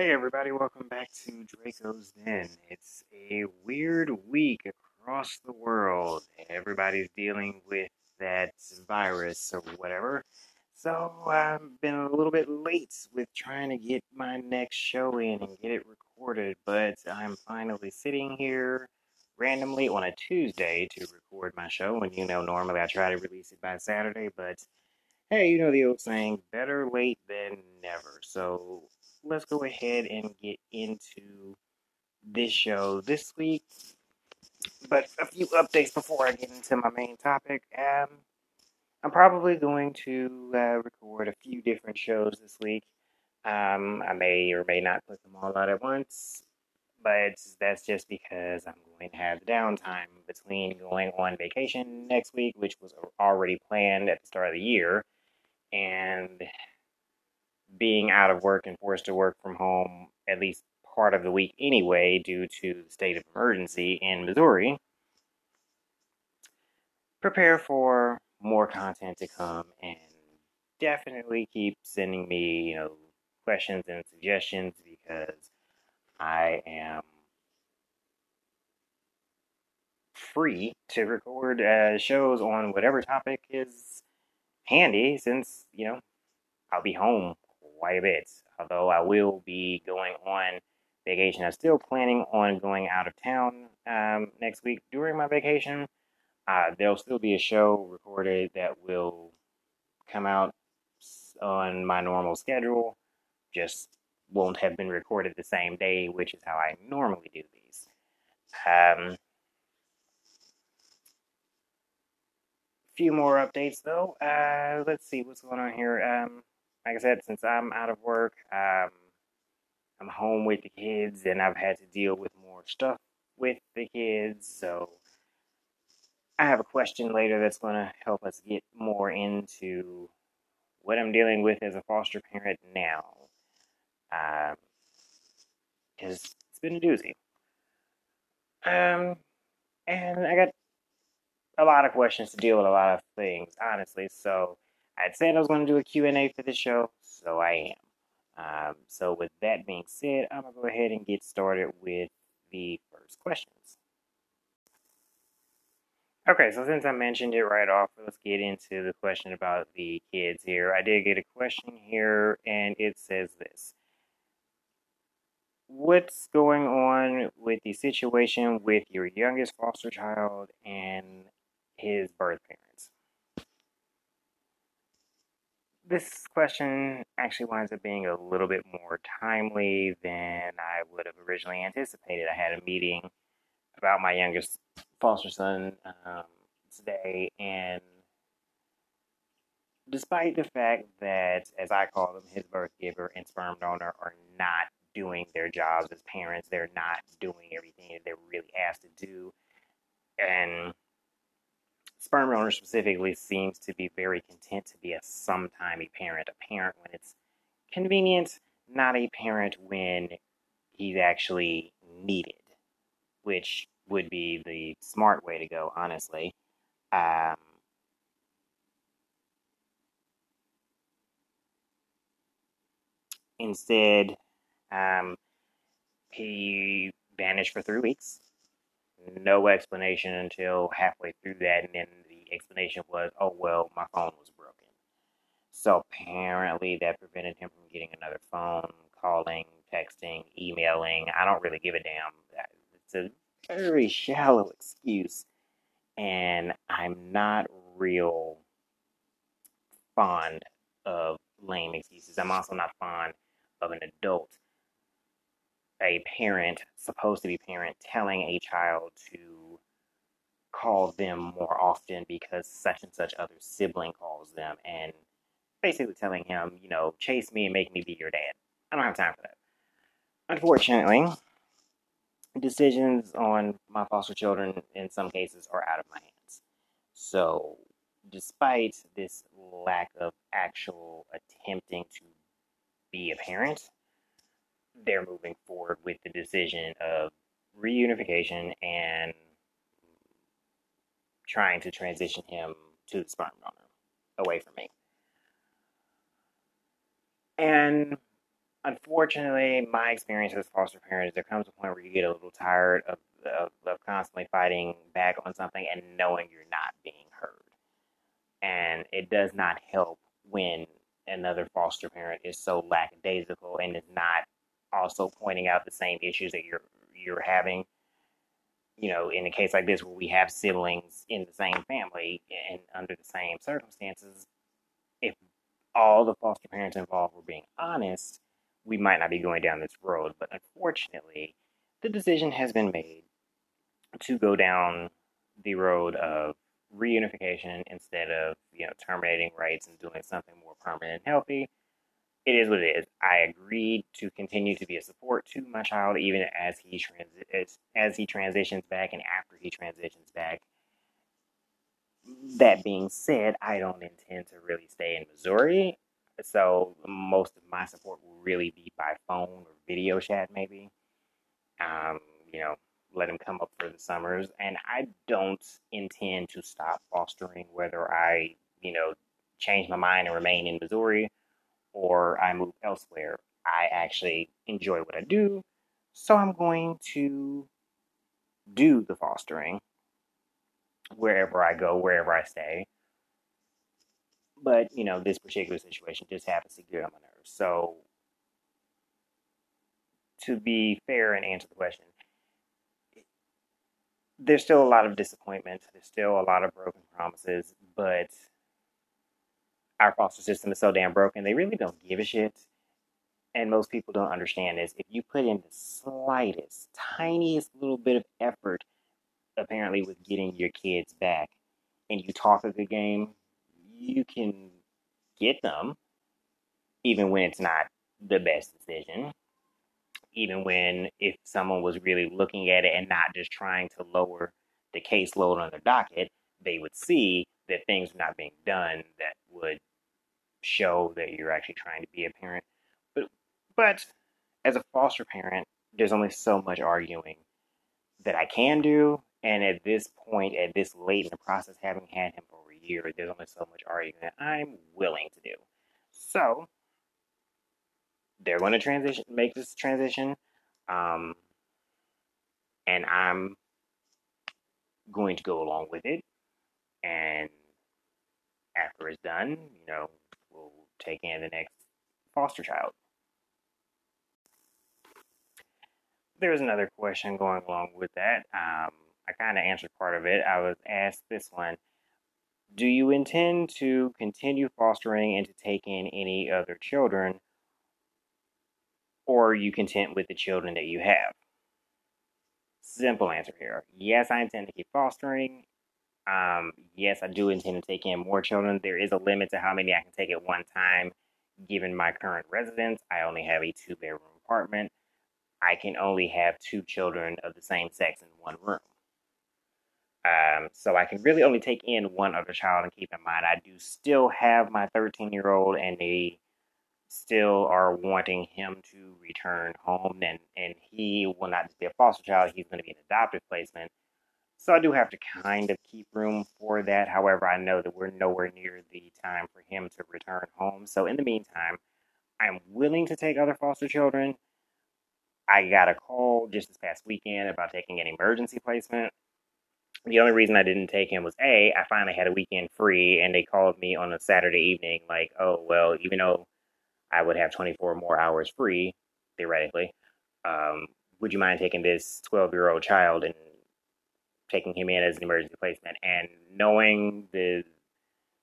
Hey everybody, welcome back to Drako's Den. It's a weird week across the world. Everybody's dealing with that virus or whatever. So I've been a little bit late with trying to get my next show in and get it recorded, but I'm finally sitting here randomly on a Tuesday to record my show. And you know, normally I try to release it by Saturday, but hey, you know the old saying, better late than never. So let's go ahead and get into this show this week. But a few updates before I get into my main topic. Um, I'm probably going to uh, record a few different shows this week. Um, I may or may not put them all out at once, but that's just because I'm going to have downtime between going on vacation next week, which was already planned at the start of the year, and being out of work and forced to work from home at least part of the week anyway due to the state of emergency in Missouri. Prepare for more content to come and definitely keep sending me, you know, questions and suggestions because I am free to record uh, shows on whatever topic is handy since, you know, I'll be home quite a bit. Although I will be going on vacation. I'm still planning on going out of town um, next week during my vacation. Uh, there'll still be a show recorded that will come out on my normal schedule. Just won't have been recorded the same day, which is how I normally do these. Um, few more updates though. Uh, let's see what's going on here. Um, like I said, since I'm out of work, um, I'm home with the kids, and I've had to deal with more stuff with the kids. So I have a question later that's going to help us get more into what I'm dealing with as a foster parent now. Because um, it's been a doozy. Um, and I got a lot of questions to deal with a lot of things, honestly. So I said I was going to do a Q&A for the show, so I am. Um, so with that being said, I'm going to go ahead and get started with the first questions. Okay, so since I mentioned it right off, let's get into the question about the kids here. I did get a question here, and it says this. What's going on with the situation with your youngest foster child and his birth parents? This question actually winds up being a little bit more timely than I would have originally anticipated. I had a meeting about my youngest foster son um, today, and despite the fact that, as I call them, his birth giver and sperm donor are not doing their jobs as parents, they're not doing everything that they're really asked to do, and sperm donor specifically seems to be very content to be a sometime a parent, a parent when it's convenient, not a parent when he's actually needed, which would be the smart way to go, honestly. Um, instead, um, he vanished for three weeks no explanation until halfway through that, and then the explanation was, "Oh well, my phone was broken." So apparently that prevented him from getting another phone, calling, texting, emailing. I don't really give a damn. It's a very shallow excuse, and I'm not real fond of lame excuses. I'm also not fond of an adult a parent, supposed to be parent, telling a child to call them more often because such and such other sibling calls them and basically telling him, you know, chase me and make me be your dad. I don't have time for that. Unfortunately, decisions on my foster children in some cases are out of my hands. So, despite this lack of actual attempting to be a parent, they're moving forward with the decision of reunification and trying to transition him to the sperm donor away from me. And unfortunately, my experience as foster parents, there comes a point where you get a little tired of, of, of constantly fighting back on something and knowing you're not being heard. And it does not help when another foster parent is so lackadaisical and is not also pointing out the same issues that you're you're having. You know, in a case like this where we have siblings in the same family and under the same circumstances, if all the foster parents involved were being honest, we might not be going down this road. But unfortunately, the decision has been made to go down the road of reunification instead of you know terminating rights and doing something more permanent and healthy. It is what it is. I agreed to continue to be a support to my child even as he transi- as, as he transitions back and after he transitions back. That being said, I don't intend to really stay in Missouri. So most of my support will really be by phone or video chat, maybe. Um, you know, let him come up for the summers. And I don't intend to stop fostering, whether I, you know, change my mind and remain in Missouri or I move elsewhere. I actually enjoy what I do, so I'm going to do the fostering wherever I go, wherever I stay. But, you know, this particular situation just happens to get on my nerves. So, to be fair and answer the question, there's still a lot of disappointment. There's still a lot of broken promises, but our foster system is so damn broken, they really don't give a shit. And most people don't understand is if you put in the slightest, tiniest little bit of effort, apparently, with getting your kids back, and you talk a good game, you can get them, even when it's not the best decision. Even when, if someone was really looking at it and not just trying to lower the caseload on their docket, they would see that things are not being done that would show that you're actually trying to be a parent. But but as a foster parent, there's only so much arguing that I can do. And at this point, at this late in the process, having had him for a year, there's only so much arguing that I'm willing to do. So they're going to transition, make this transition, um, and I'm going to go along with it. And after it's done, you know, take in the next foster child. There was another question going along with that. Um, I kind of answered part of it. I was asked this one Do you intend to continue fostering and to take in any other children, or are you content with the children that you have? Simple answer here. Yes, I intend to keep fostering. Um, yes, I do intend to take in more children. There is a limit to how many I can take at one time. Given my current residence, I only have a two bedroom apartment. I can only have two children of the same sex in one room. Um, so I can really only take in one other child. And keep in mind, I do still have my 13 year old, and they still are wanting him to return home. And, and he will not just be a foster child, he's going to be an adoptive placement. So I do have to kind of keep room for that. However, I know that we're nowhere near the time for him to return home. So in the meantime, I'm willing to take other foster children. I got a call just this past weekend about taking an emergency placement. The only reason I didn't take him was A, I finally had a weekend free and they called me on a Saturday evening, like, oh, well, even though I would have 24 more hours free, theoretically, um, would you mind taking this 12 year old child and taking him in as an emergency placement. And knowing the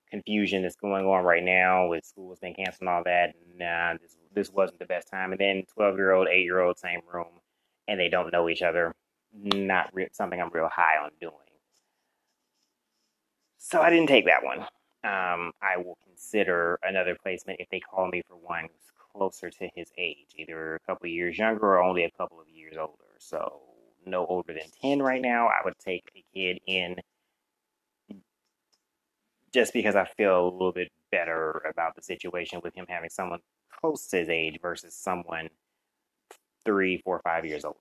confusion that's going on right now with schools being canceled and all that, nah, this, this wasn't the best time. And then 12 year old, 8 year old, same room, and they don't know each other. Not re- something I'm real high on doing. So I didn't take that one. Um, I will consider another placement if they call me for one who's closer to his age, either a couple years younger or only a couple of years older. So no older than 10 right now, I would take a kid in just because I feel a little bit better about the situation with him having someone close to his age versus someone three, four, five years older.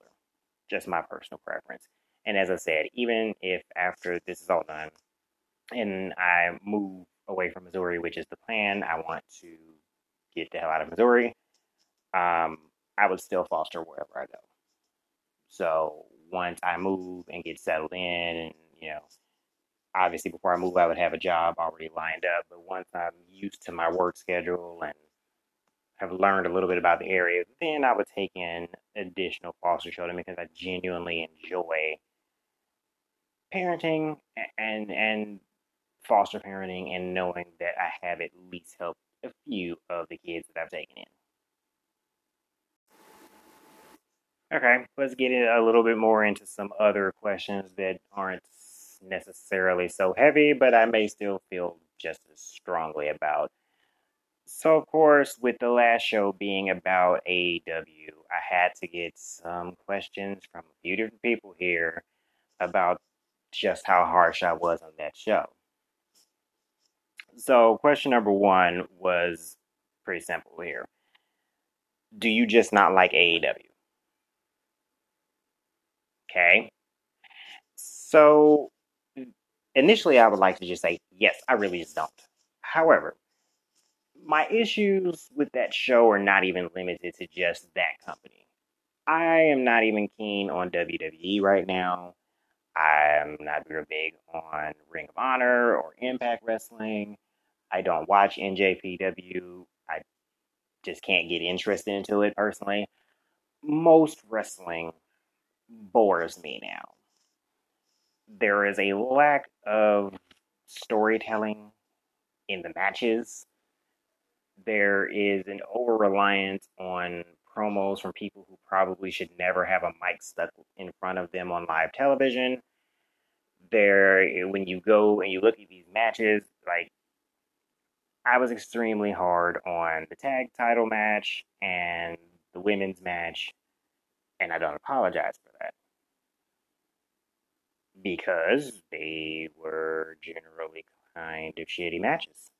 Just my personal preference. And as I said, even if after this is all done and I move away from Missouri, which is the plan, I want to get the hell out of Missouri. um, I would still foster wherever I go. So once I move and get settled in, and you know, obviously before I move, I would have a job already lined up. But once I'm used to my work schedule and have learned a little bit about the area, then I would take in additional foster children because I genuinely enjoy parenting and and foster parenting and knowing that I have at least helped a few of the kids that I've taken in. Okay, let's get a little bit more into some other questions that aren't necessarily so heavy, but I may still feel just as strongly about. So, of course, with the last show being about AEW, I had to get some questions from a few different people here about just how harsh I was on that show. So, question number one was pretty simple here. Do you just not like AEW? Okay. So, initially, I would like to just say, yes, I really just don't. However, my issues with that show are not even limited to just that company. I am not even keen on WWE right now. I'm not real big on Ring of Honor or Impact Wrestling. I don't watch NJPW. I just can't get interested into it personally. Most wrestling bores me now. There is a lack of storytelling in the matches. There is an over reliance on promos from people who probably should never have a mic stuck in front of them on live television. There, when you go and you look at these matches, like I was extremely hard on the tag title match and the women's match, and I don't apologize for that because they were generally kind of shitty matches.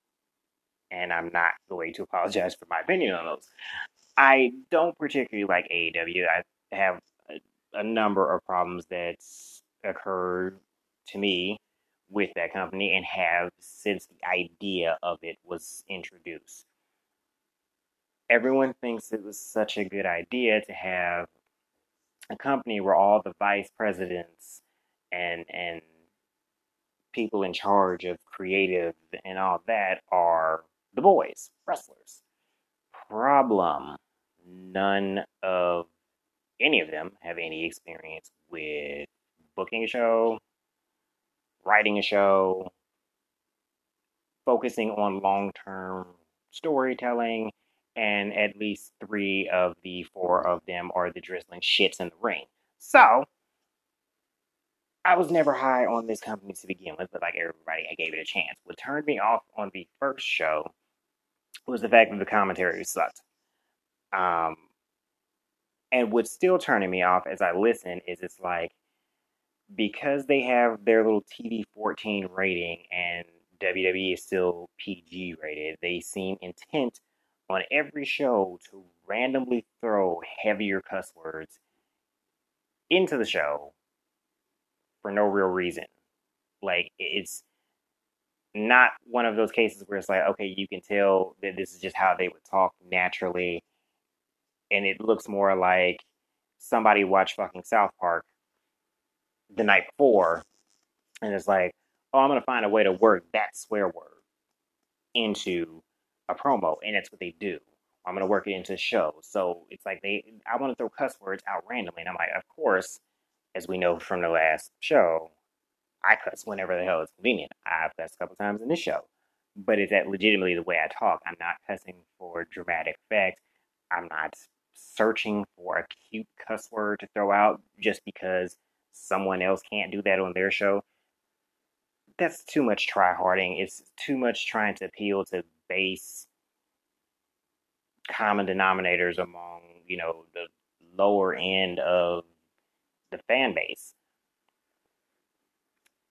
And I'm not going to apologize for my opinion on those. I don't particularly like AEW. I have a, a number of problems that occurred to me with that company and have since the idea of it was introduced. Everyone thinks it was such a good idea to have a company where all the vice presidents and and people in charge of creative and all that are the boys, wrestlers. Problem none of any of them have any experience with booking a show, writing a show, focusing on long term storytelling, and at least three of the four of them are the drizzling shits in the ring. So, I was never high on this company to begin with, but like everybody, I gave it a chance. What turned me off on the first show was the fact that the commentary sucked. Um, and what's still turning me off as I listen is it's like because they have their little TV 14 rating and WWE is still PG rated, they seem intent on every show to randomly throw heavier cuss words into the show for no real reason. Like it's not one of those cases where it's like, okay, you can tell that this is just how they would talk naturally, and it looks more like somebody watched fucking South Park the night before, and it's like, oh, I'm gonna find a way to work that swear word into a promo, and that's what they do. I'm gonna work it into the show. So it's like they, I want to throw cuss words out randomly, and I'm like, of course, as we know from the last show, I cuss whenever the hell it's convenient. I've cussed a couple times in this show, but is that legitimately the way I talk? I'm not cussing for dramatic effect. I'm not searching for a cute cuss word to throw out just because someone else can't do that on their show. That's too much try harding. It's too much trying to appeal to base common denominators among, you know, the lower end of the fan base.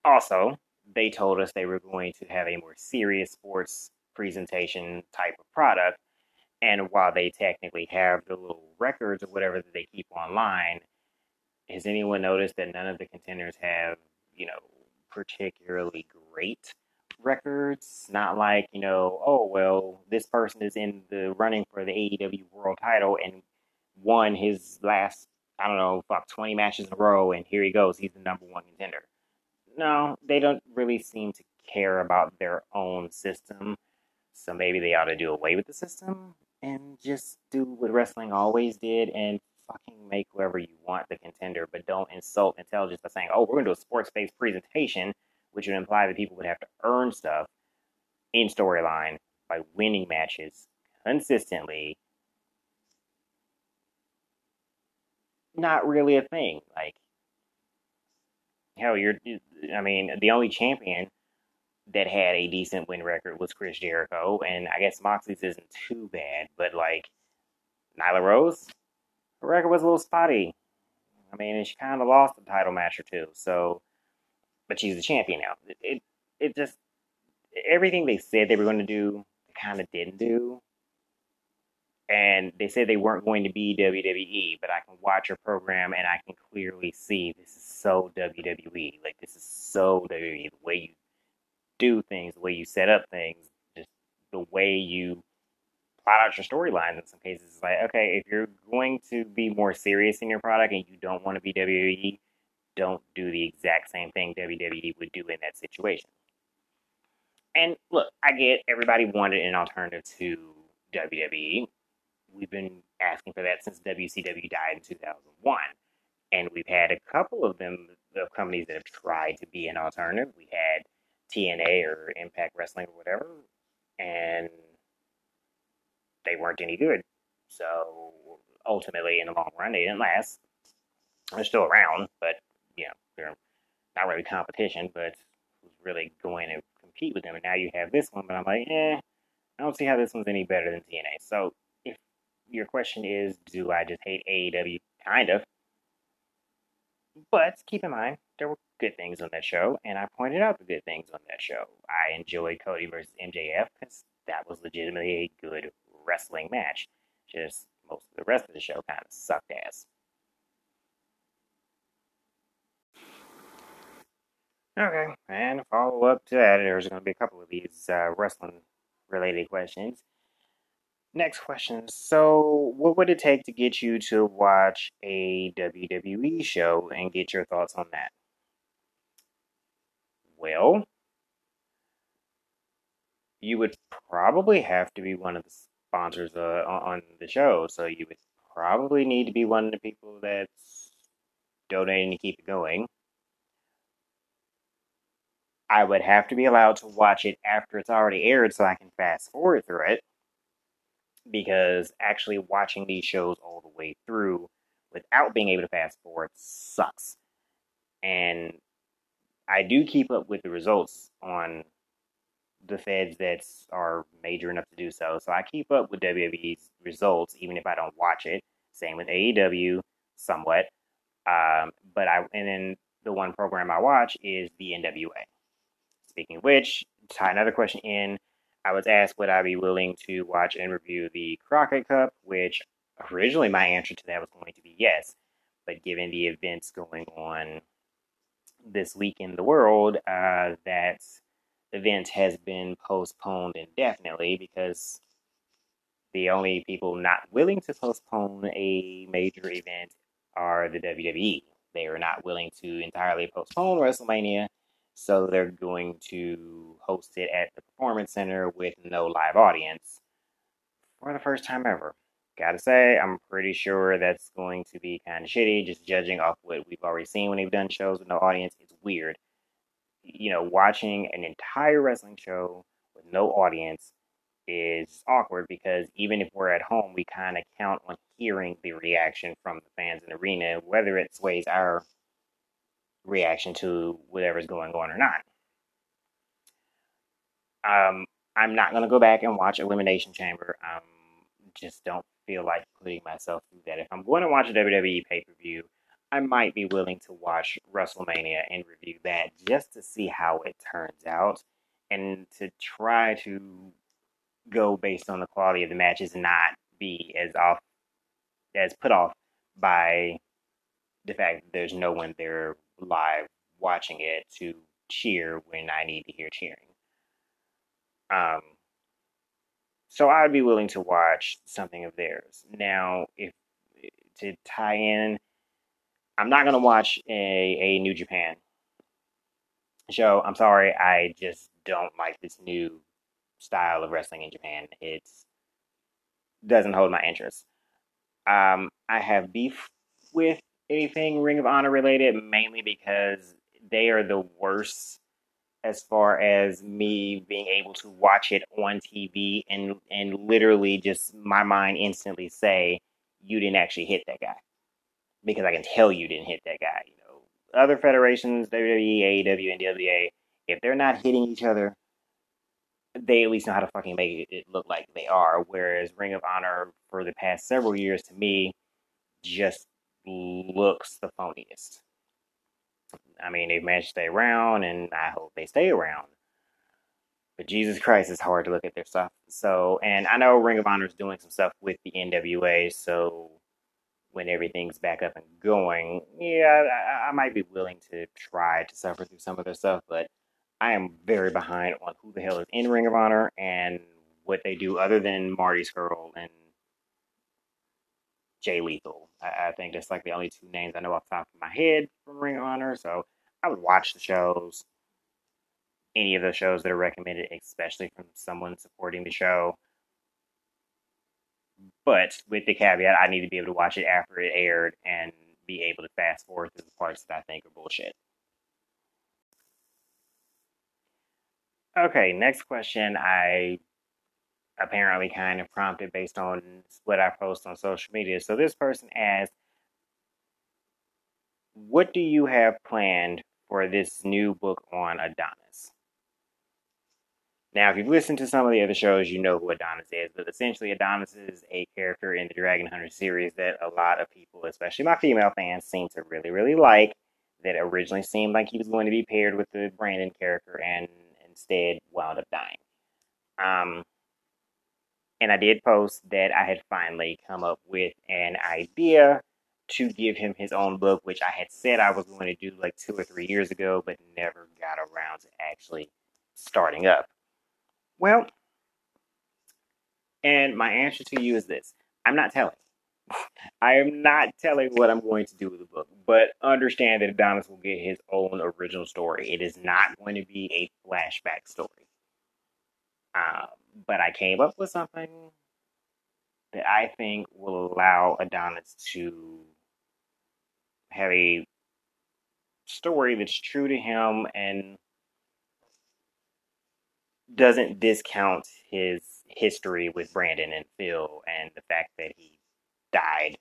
Also, they told us they were going to have a more serious sports presentation type of product. And while they technically have the little records or whatever that they keep online, has anyone noticed that none of the contenders have, you know, particularly great records, not like, you know, oh, well, this person is in the running for the AEW world title and won his last, I don't know, fuck, 20 matches in a row, and here he goes. He's the number one contender. No, they don't really seem to care about their own system. So maybe they ought to do away with the system and just do what wrestling always did and fucking make whoever you want the contender, but don't insult intelligence by saying, oh, we're going to do a sports based presentation, which would imply that people would have to earn stuff in storyline by winning matches consistently. Not really a thing. Like, hell, you're, I mean, the only champion that had a decent win record was Chris Jericho, and I guess Moxley's isn't too bad, but like Nyla Rose, her record was a little spotty. I mean, she kind of lost the title match or two, so but she's the champion now. It it, it just everything they said they were going to do, kind of didn't do. And they said they weren't going to be WWE, but I can watch her program and I can clearly see this is so WWE. Like this is so WWE. The way you do things, the way you set up things, just the way you plot out your storylines in some cases. It's like, okay, if you're going to be more serious in your product and you don't want to be WWE, don't do the exact same thing WWE would do in that situation. And look, I get everybody wanted an alternative to WWE. We've been asking for that since WCW died in 2001. And we've had a couple of them, of companies that have tried to be an alternative. We had TNA or Impact Wrestling or whatever, and they weren't any good. So ultimately, in the long run, they didn't last. They're still around, but you know they're not really competition. But who's really going to compete with them? And now you have this one, but I'm like, eh, I don't see how this one's any better than TNA. So if your question is, do I just hate AEW? Kind of. But keep in mind, there were good things on that show, and I pointed out the good things on that show. I enjoyed Cody versus MJF because that was legitimately a good wrestling match. Just most of the rest of the show kind of sucked ass. Okay, and follow up to that, there's going to be a couple of these uh, wrestling related questions. Next question. So, what would it take to get you to watch a WWE show and get your thoughts on that? Well, you would probably have to be one of the sponsors uh, on the show, so you would probably need to be one of the people that's donating to keep it going. I would have to be allowed to watch it after it's already aired so I can fast forward through it because actually watching these shows all the way through without being able to fast forward sucks. And I do keep up with the results on the feds that are major enough to do so. So I keep up with WWE's results even if I don't watch it. Same with AEW, somewhat. Um, but I and then the one program I watch is the NWA. Speaking of which, tie another question in. I was asked would I be willing to watch and review the Crockett Cup, which originally my answer to that was going to be yes. But given the events going on this week in the world, uh, that event has been postponed indefinitely because the only people not willing to postpone a major event are the WWE. They are not willing to entirely postpone WrestleMania so they're going to host it at the Performance Center with no live audience for the first time ever. Gotta say, I'm pretty sure that's going to be kind of shitty, just judging off what we've already seen when they've done shows with no audience. It's weird. You know, watching an entire wrestling show with no audience is awkward because even if we're at home, we kind of count on hearing the reaction from the fans in the arena, whether it sways our reaction to whatever's going on or not. Um, I'm not gonna go back and watch Elimination Chamber. Um, just don't feel like putting myself through that. If I'm going to watch a WWE pay per view, I might be willing to watch WrestleMania and review that just to see how it turns out and to try to go based on the quality of the matches and not be as off as put off by the fact that there's no one there live watching it to cheer when I need to hear cheering. Um, so I'd be willing to watch something of theirs. Now, if to tie in, I'm not gonna watch a, a New Japan show. I'm sorry, I just don't like this new style of wrestling in Japan. It's doesn't hold my interest. Um, I have beef with anything Ring of Honor related, mainly because they are the worst as far as me being able to watch it on TV and and literally just my mind instantly say you didn't actually hit that guy because I can tell you didn't hit that guy. You know, other federations, WWE, AEW, NWA, if they're not hitting each other, they at least know how to fucking make it look like they are. Whereas Ring of Honor, for the past several years, to me, just looks the phoniest. I mean, they've managed to stay around, and I hope they stay around. But Jesus Christ, it's hard to look at their stuff. So, and I know Ring of Honor is doing some stuff with the NWA. So, when everything's back up and going, yeah, I, I might be willing to try to suffer through some of their stuff. But I am very behind on who the hell is in Ring of Honor and what they do other than Marty Scurll and Jay Lethal. I, I, think that's like the only two names I know off the top of my head from Ring of Honor. So I would watch the shows, any of the shows that are recommended, especially from someone supporting the show. But with the caveat, I need to be able to watch it after it aired and be able to fast forward through the parts that I think are bullshit. Okay, next question. I apparently kind of prompted based on what I post on social media. So this person asked, What do you have planned for this new book on Adonis? Now, if you've listened to some of the other shows, you know who Adonis is, but essentially, Adonis is a character in the Dragon Hunter series that a lot of people, especially my female fans, seem to really, really like. That originally seemed like he was going to be paired with the Brandon character and instead wound up dying. Um, and I did post that I had finally come up with an idea to give him his own book, which I had said I was going to do like two or three years ago, but never got around to actually starting up. Well, and my answer to you is this I'm not telling. I am not telling what I'm going to do with the book, but understand that Adonis will get his own original story. It is not going to be a flashback story. Um, but I came up with something that I think will allow Adonis to have a story that's true to him and doesn't discount his history with Brandon and Phil and the fact that he died.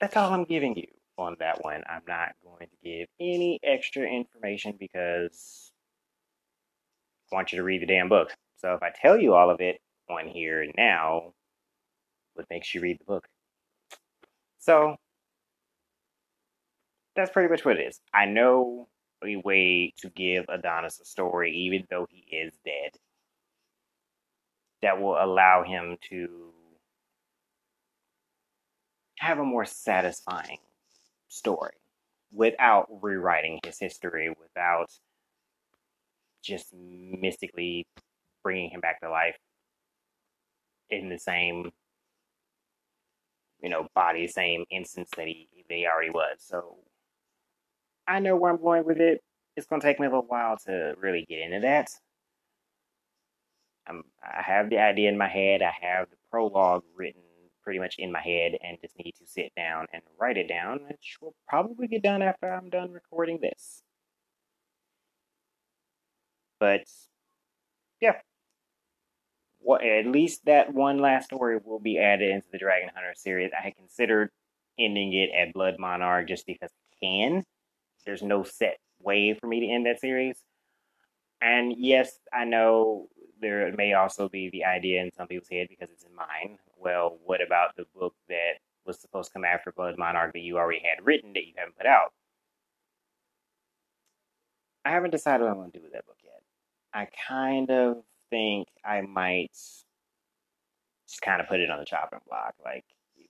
That's all I'm giving you on that one. I'm not going to give any extra information because I want you to read the damn book. So if I tell you all of it on here now, what makes you read the book? So that's pretty much what it is. I know a way to give Adonis a story, even though he is dead, that will allow him to have a more satisfying story without rewriting his history, without just mystically bringing him back to life in the same you know body same instance that he he already was. So i know where i'm going with it. It's going to take me a little while to really get into that. I'm, i have the idea in my head. I have the prologue written pretty much in my head and just need to sit down and write it down which will probably get done after i'm done recording this. But yeah what at least that one last story will be added into the Dragon Hunter series. I had considered ending it at Blood Monarch just because I can. There's no set way for me to end that series. And yes, I know there may also be the idea in some people's head because it's in mine. Well, what about the book that was supposed to come after Blood Monarch that you already had written that you haven't put out? I haven't decided what I'm going to do with that book yet. I kind of think I might just kind of put it on the chopping block. Like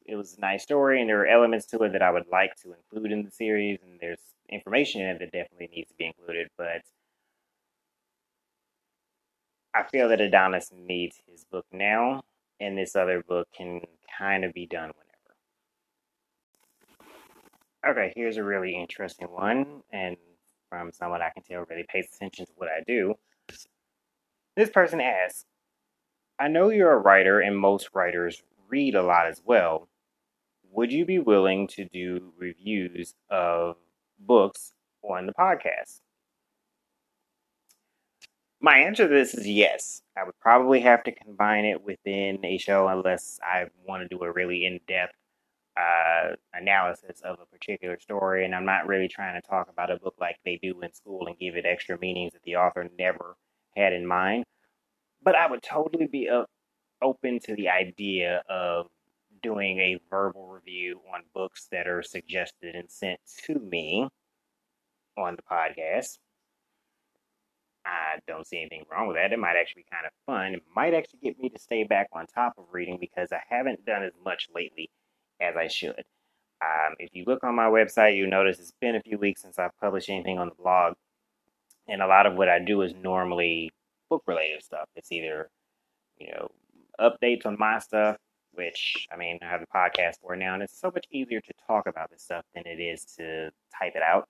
it was a nice story, and there are elements to it that I would like to include in the series, and there's information in it that definitely needs to be included. But I feel that Adonis needs his book now, and this other book can kind of be done whenever. Okay, here's a really interesting one, and from someone I can tell really pays attention to what I do. This person asks, I know you're a writer, and most writers read a lot as well. Would you be willing to do reviews of books on the podcast? My answer to this is yes. I would probably have to combine it within a show unless I want to do a really in depth uh, analysis of a particular story. And I'm not really trying to talk about a book like they do in school and give it extra meanings that the author never had in mind. But I would totally be open to the idea of doing a verbal review on books that are suggested and sent to me on the podcast. I don't see anything wrong with that. It might actually be kind of fun. It might actually get me to stay back on top of reading because I haven't done as much lately as I should. Um, if you look on my website, you'll notice it's been a few weeks since I've published anything on the blog. And a lot of what I do is normally book related stuff. It's either, you know, updates on my stuff, which I mean, I have a podcast for now, and it's so much easier to talk about this stuff than it is to type it out.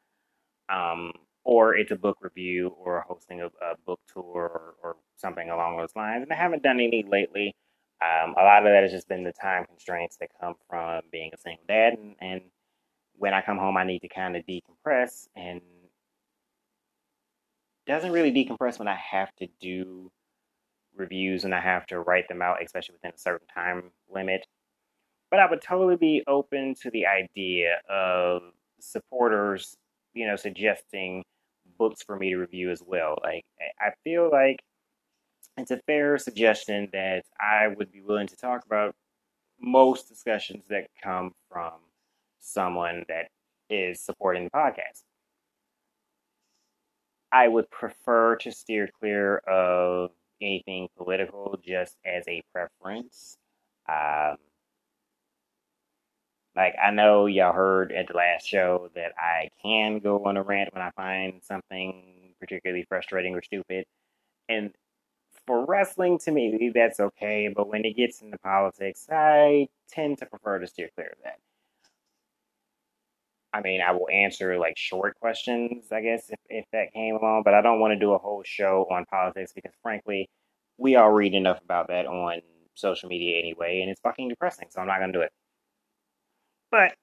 Um, or it's a book review or hosting a, a book tour or, or, something along those lines. And I haven't done any lately. Um, a lot of that has just been the time constraints that come from being a single dad. And, and when I come home, I need to kind of decompress. And doesn't really decompress when I have to do reviews and I have to write them out, especially within a certain time limit. But I would totally be open to the idea of supporters, you know, suggesting books for me to review as well. Like, I feel like it's a fair suggestion that I would be willing to talk about most discussions that come from someone that is supporting the podcast. I would prefer to steer clear of anything political just as a preference. Um, like I know y'all heard at the last show that I can go on a rant when I find something particularly frustrating or stupid. And for wrestling to me that's okay, but when it gets into politics, I tend to prefer to steer clear of that. I mean, I will answer like short questions, I guess, if, if that came along, but I don't want to do a whole show on politics because frankly, we all read enough about that on social media anyway, and it's fucking depressing, so I'm not gonna do it. But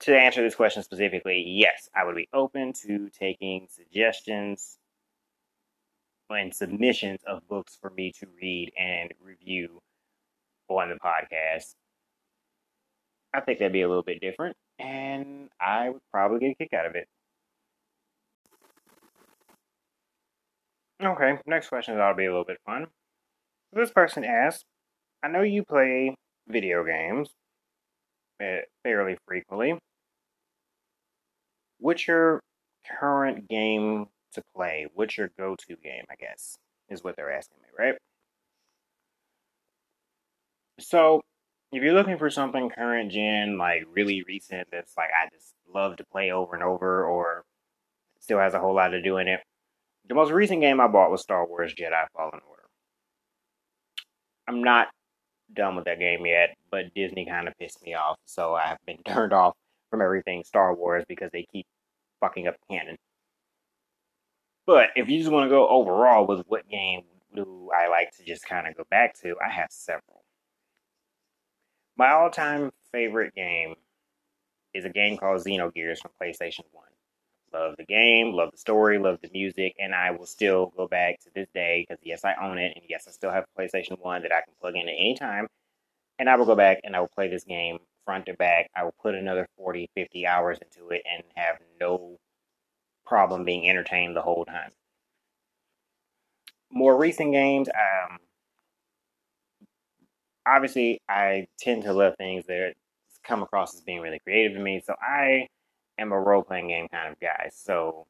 to answer this question specifically, yes, I would be open to taking suggestions and submissions of books for me to read and review on the podcast. I think that'd be a little bit different, and I would probably get a kick out of it. Okay, next question is that'll be a little bit fun. This person asks, I know you play video games, uh, fairly frequently. What's your current game to play? What's your go to game, I guess, is what they're asking me, right? So, if you're looking for something current gen, like really recent, that's like I just love to play over and over, or still has a whole lot to do in it, the most recent game I bought was Star Wars Jedi Fallen Order. I'm not done with that game yet, but Disney kind of pissed me off, so I've been turned off from everything Star Wars because they keep fucking up canon. But if you just want to go overall with what game do I like to just kind of go back to, I have several. My all time favorite game is a game called Xenogears from PlayStation 1. Love the game, love the story, love the music, and I will still go back to this day because yes, I own it, and yes, I still have a PlayStation 1 that I can plug in at any time. And I will go back and I will play this game front to back. I will put another 40, 50 hours into it and have no problem being entertained the whole time. More recent games, um, obviously, I tend to love things that come across as being really creative to me, so I am a role playing game kind of guy. So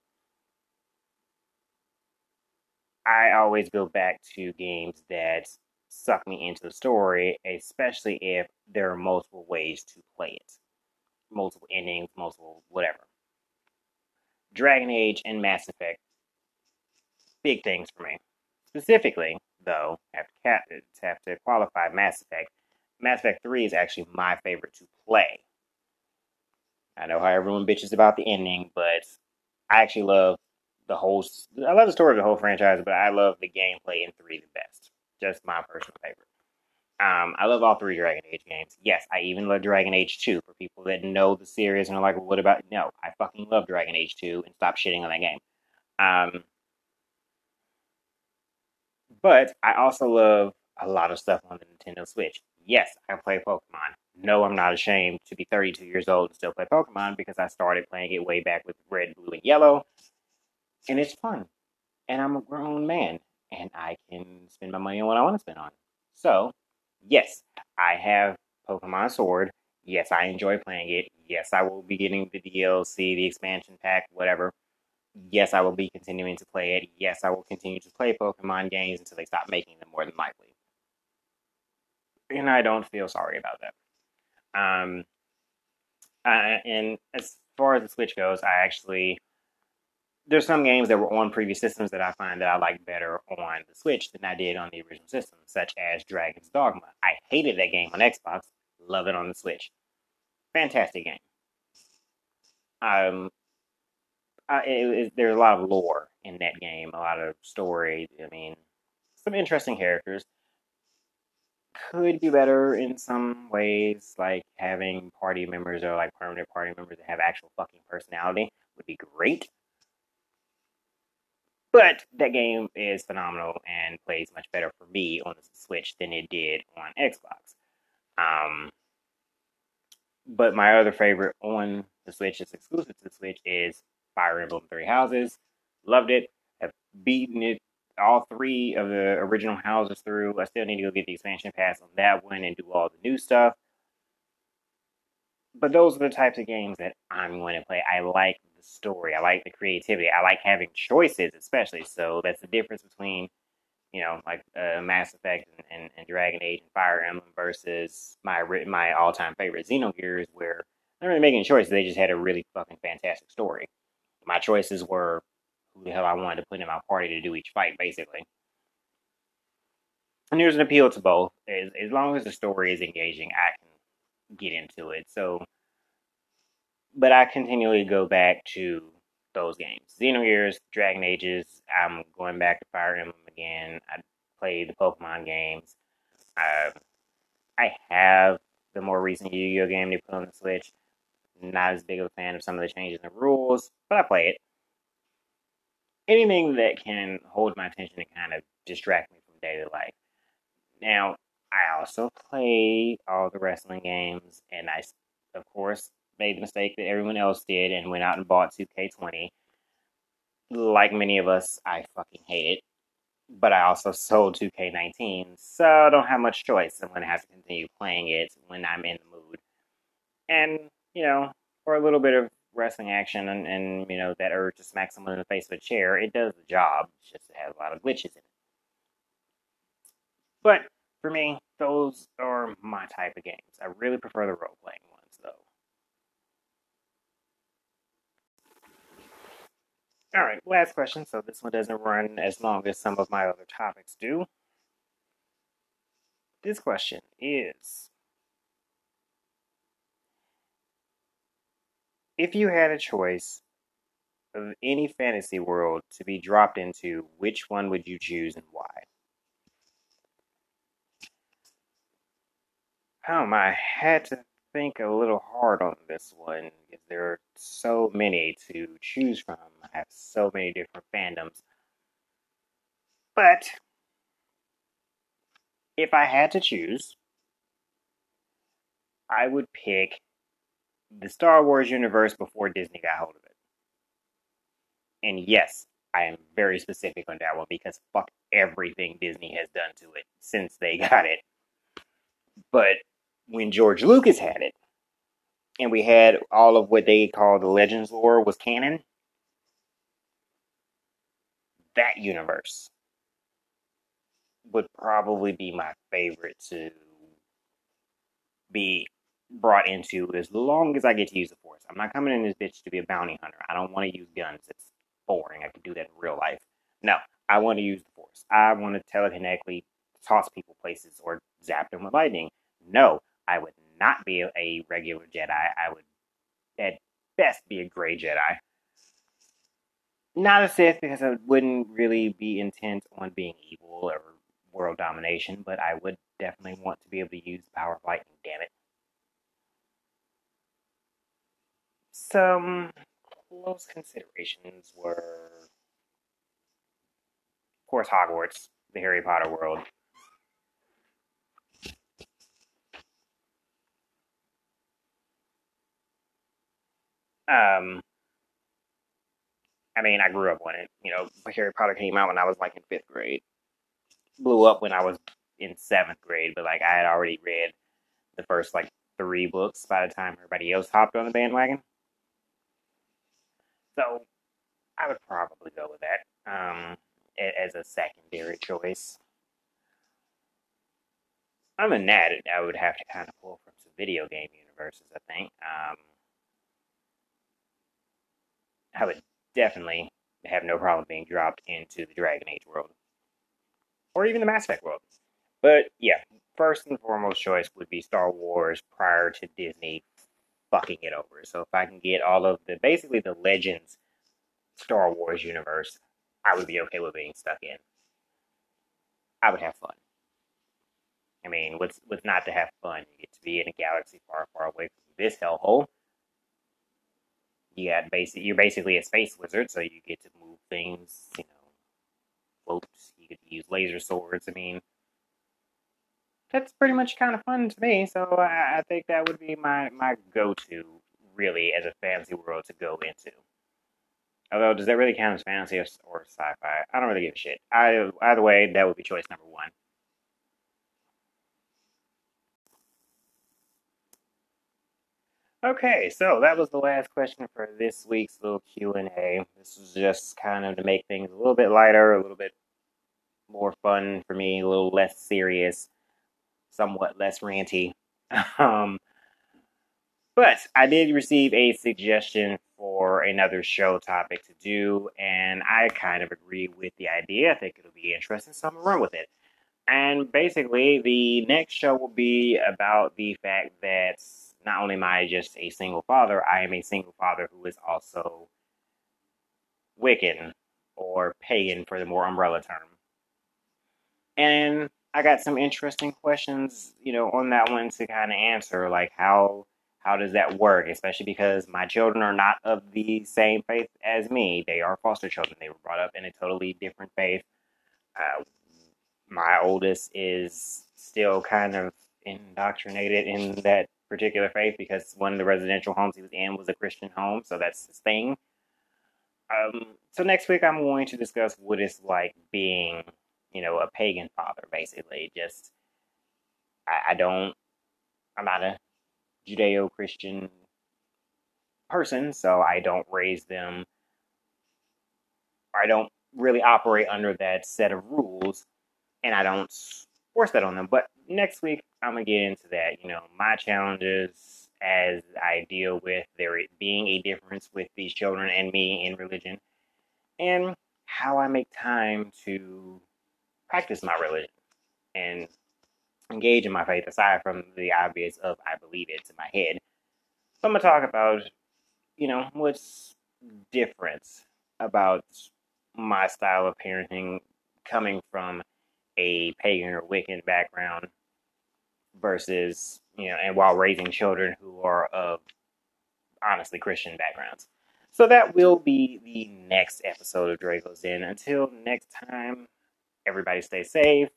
I always go back to games that suck me into the story, especially if there are multiple ways to play it, multiple endings, multiple whatever. Dragon Age and Mass Effect, big things for me. Specifically, though, to, cap- have to qualify Mass Effect. Mass Effect 3 is actually my favorite to play. I know how everyone bitches about the ending, but I actually love the whole. I love the story of the whole franchise, but I love the gameplay in 3 the best. Just my personal favorite. Um, I love all three Dragon Age games. Yes, I even love Dragon Age 2 for people that know the series and are like, well, what about. No, I fucking love Dragon Age 2 and stop shitting on that game. Um, but I also love a lot of stuff on the Nintendo Switch. Yes, I play Pokemon. No, I'm not ashamed to be 32 years old and still play Pokemon because I started playing it way back with red, blue, and yellow. And it's fun. And I'm a grown man. And I can spend my money on what I want to spend on. So, yes, I have Pokemon Sword. Yes, I enjoy playing it. Yes, I will be getting the DLC, the expansion pack, whatever. Yes, I will be continuing to play it. Yes, I will continue to play Pokemon games until they stop making them more than likely. And I don't feel sorry about that. Um, uh, and as far as the Switch goes, I actually there's some games that were on previous systems that I find that I like better on the Switch than I did on the original system, such as Dragon's Dogma. I hated that game on Xbox, love it on the Switch. Fantastic game. Um, it, there's a lot of lore in that game, a lot of story. I mean, some interesting characters. Could be better in some ways, like having party members or like permanent party members that have actual fucking personality would be great. But that game is phenomenal and plays much better for me on the Switch than it did on Xbox. Um, but my other favorite on the Switch, that's exclusive to the Switch, is Fire Emblem Three Houses. Loved it. Have beaten it all three of the original houses through. I still need to go get the expansion pass on that one and do all the new stuff. But those are the types of games that I'm going to play. I like the story. I like the creativity. I like having choices, especially. So that's the difference between, you know, like uh, Mass Effect and, and, and, Dragon Age and Fire Emblem versus my my all time favorite Xenogears, where they're really making choices. They just had a really fucking fantastic story. My choices were who the hell I wanted to put in my party to do each fight, basically. And there's an appeal to both. As, as long as the story is engaging, I can get into it. So but I continually go back to those games. Xenogears, Dragon Ages, I'm going back to Fire Emblem again. I play the Pokemon games. Uh, I have the more recent Yu-Gi-Oh game they put on the Switch. Not as big of a fan of some of the changes in the rules, but I play it. Anything that can hold my attention and kind of distract me from daily life. Now, I also play all the wrestling games, and I, of course, made the mistake that everyone else did and went out and bought 2K20. Like many of us, I fucking hate it. But I also sold 2K19, so I don't have much choice. I'm going to have to continue playing it when I'm in the mood. And, you know, for a little bit of wrestling action and, and you know, that urge to smack someone in the face with a chair, it does the job. It's just it has a lot of glitches in it. But for me, those are my type of games. I really prefer the role playing ones, though. All right, last question. So this one doesn't run as long as some of my other topics do. This question is If you had a choice of any fantasy world to be dropped into, which one would you choose and why? Oh, I had to think a little hard on this one because there are so many to choose from. I have so many different fandoms. But if I had to choose, I would pick the Star Wars universe before Disney got hold of it. And yes, I am very specific on that one because fuck everything Disney has done to it since they got it. But when George Lucas had it, and we had all of what they call the Legends lore was canon, that universe would probably be my favorite to be brought into as long as I get to use the Force. I'm not coming in this bitch to be a bounty hunter. I don't want to use guns. It's boring. I could do that in real life. No, I want to use the force. I want to telekinetically toss people places or zap them with lightning. No, I would not be a regular Jedi. I would, at best, be a gray Jedi. Not a Sith because I wouldn't really be intent on being evil or world domination, but I would definitely want to be able to use the power of lightning, damn it. Some close considerations were, of course, Hogwarts, the Harry Potter world. Um, I mean, I grew up on it. You know, Harry Potter came out when I was like in fifth grade. Blew up when I was in seventh grade, but like I had already read the first like three books by the time everybody else hopped on the bandwagon. So I would probably go with that um, as a secondary choice. Other than that, I would have to kind of pull from some video game universes, I think. Um, I would definitely have no problem being dropped into the Dragon Age world. Or even the Mass Effect world. But yeah, first and foremost choice would be Star Wars prior to Disney fucking it over. So if I can get all of the basically the Legends Star Wars universe, I would be okay with being stuck in. I would have fun. I mean, what's what's not to have fun? You get to be in a galaxy far, far away from this hellhole you got basic. You're basically a space wizard, so you get to move things. You know, floats. You get to use laser swords. I mean, that's pretty much kind of fun to me. So I, I think that would be my my go to really as a fantasy world to go into. Although, does that really count as fantasy or, or sci-fi? I don't really give a shit. I, either way, that would be choice number one. Okay, so that was the last question for this week's little Q&A. This was just kind of to make things a little bit lighter, a little bit more fun for me, a little less serious, somewhat less ranty. um, but I did receive a suggestion for another show topic to do, and I kind of agree with the idea. I think it'll be interesting, so I'm to run with it. And basically, the next show will be about the fact that not only am I just a single father, I am a single father who is also Wiccan or pagan for the more umbrella term. And I got some interesting questions, you know, on that one to kind of answer, like how how does that work? Especially because my children are not of the same faith as me; they are foster children. They were brought up in a totally different faith. Uh, my oldest is still kind of indoctrinated in that particular faith because one of the residential homes he was in was a Christian home, so that's his thing. Um, so next week I'm going to discuss what it's like being, you know, a pagan father, basically. Just I, I don't, I'm not a Judeo-Christian person, so I don't raise them. I don't really operate under that set of rules, and I don't force that on them. But next week, I'm gonna get into that. You know, my challenges as I deal with there being a difference with these children and me in religion, and how I make time to practice my religion and engage in my faith aside from the obvious of I believe it to my head. So I'm gonna talk about, you know, what's different about my style of parenting coming from a pagan or Wiccan background versus, you know, and while raising children who are of honestly Christian backgrounds. So that will be the next episode of Drako's Den. Until next time, everybody stay safe.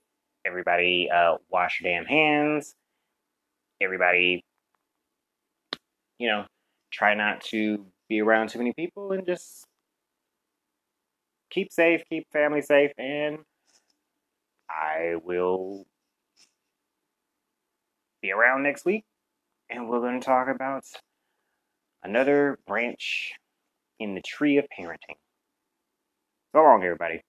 Everybody uh, wash your damn hands. Everybody, you know, try not to be around too many people and just keep safe, keep family safe, and I will be around next week and we're going to talk about another branch in the tree of parenting. So long, everybody.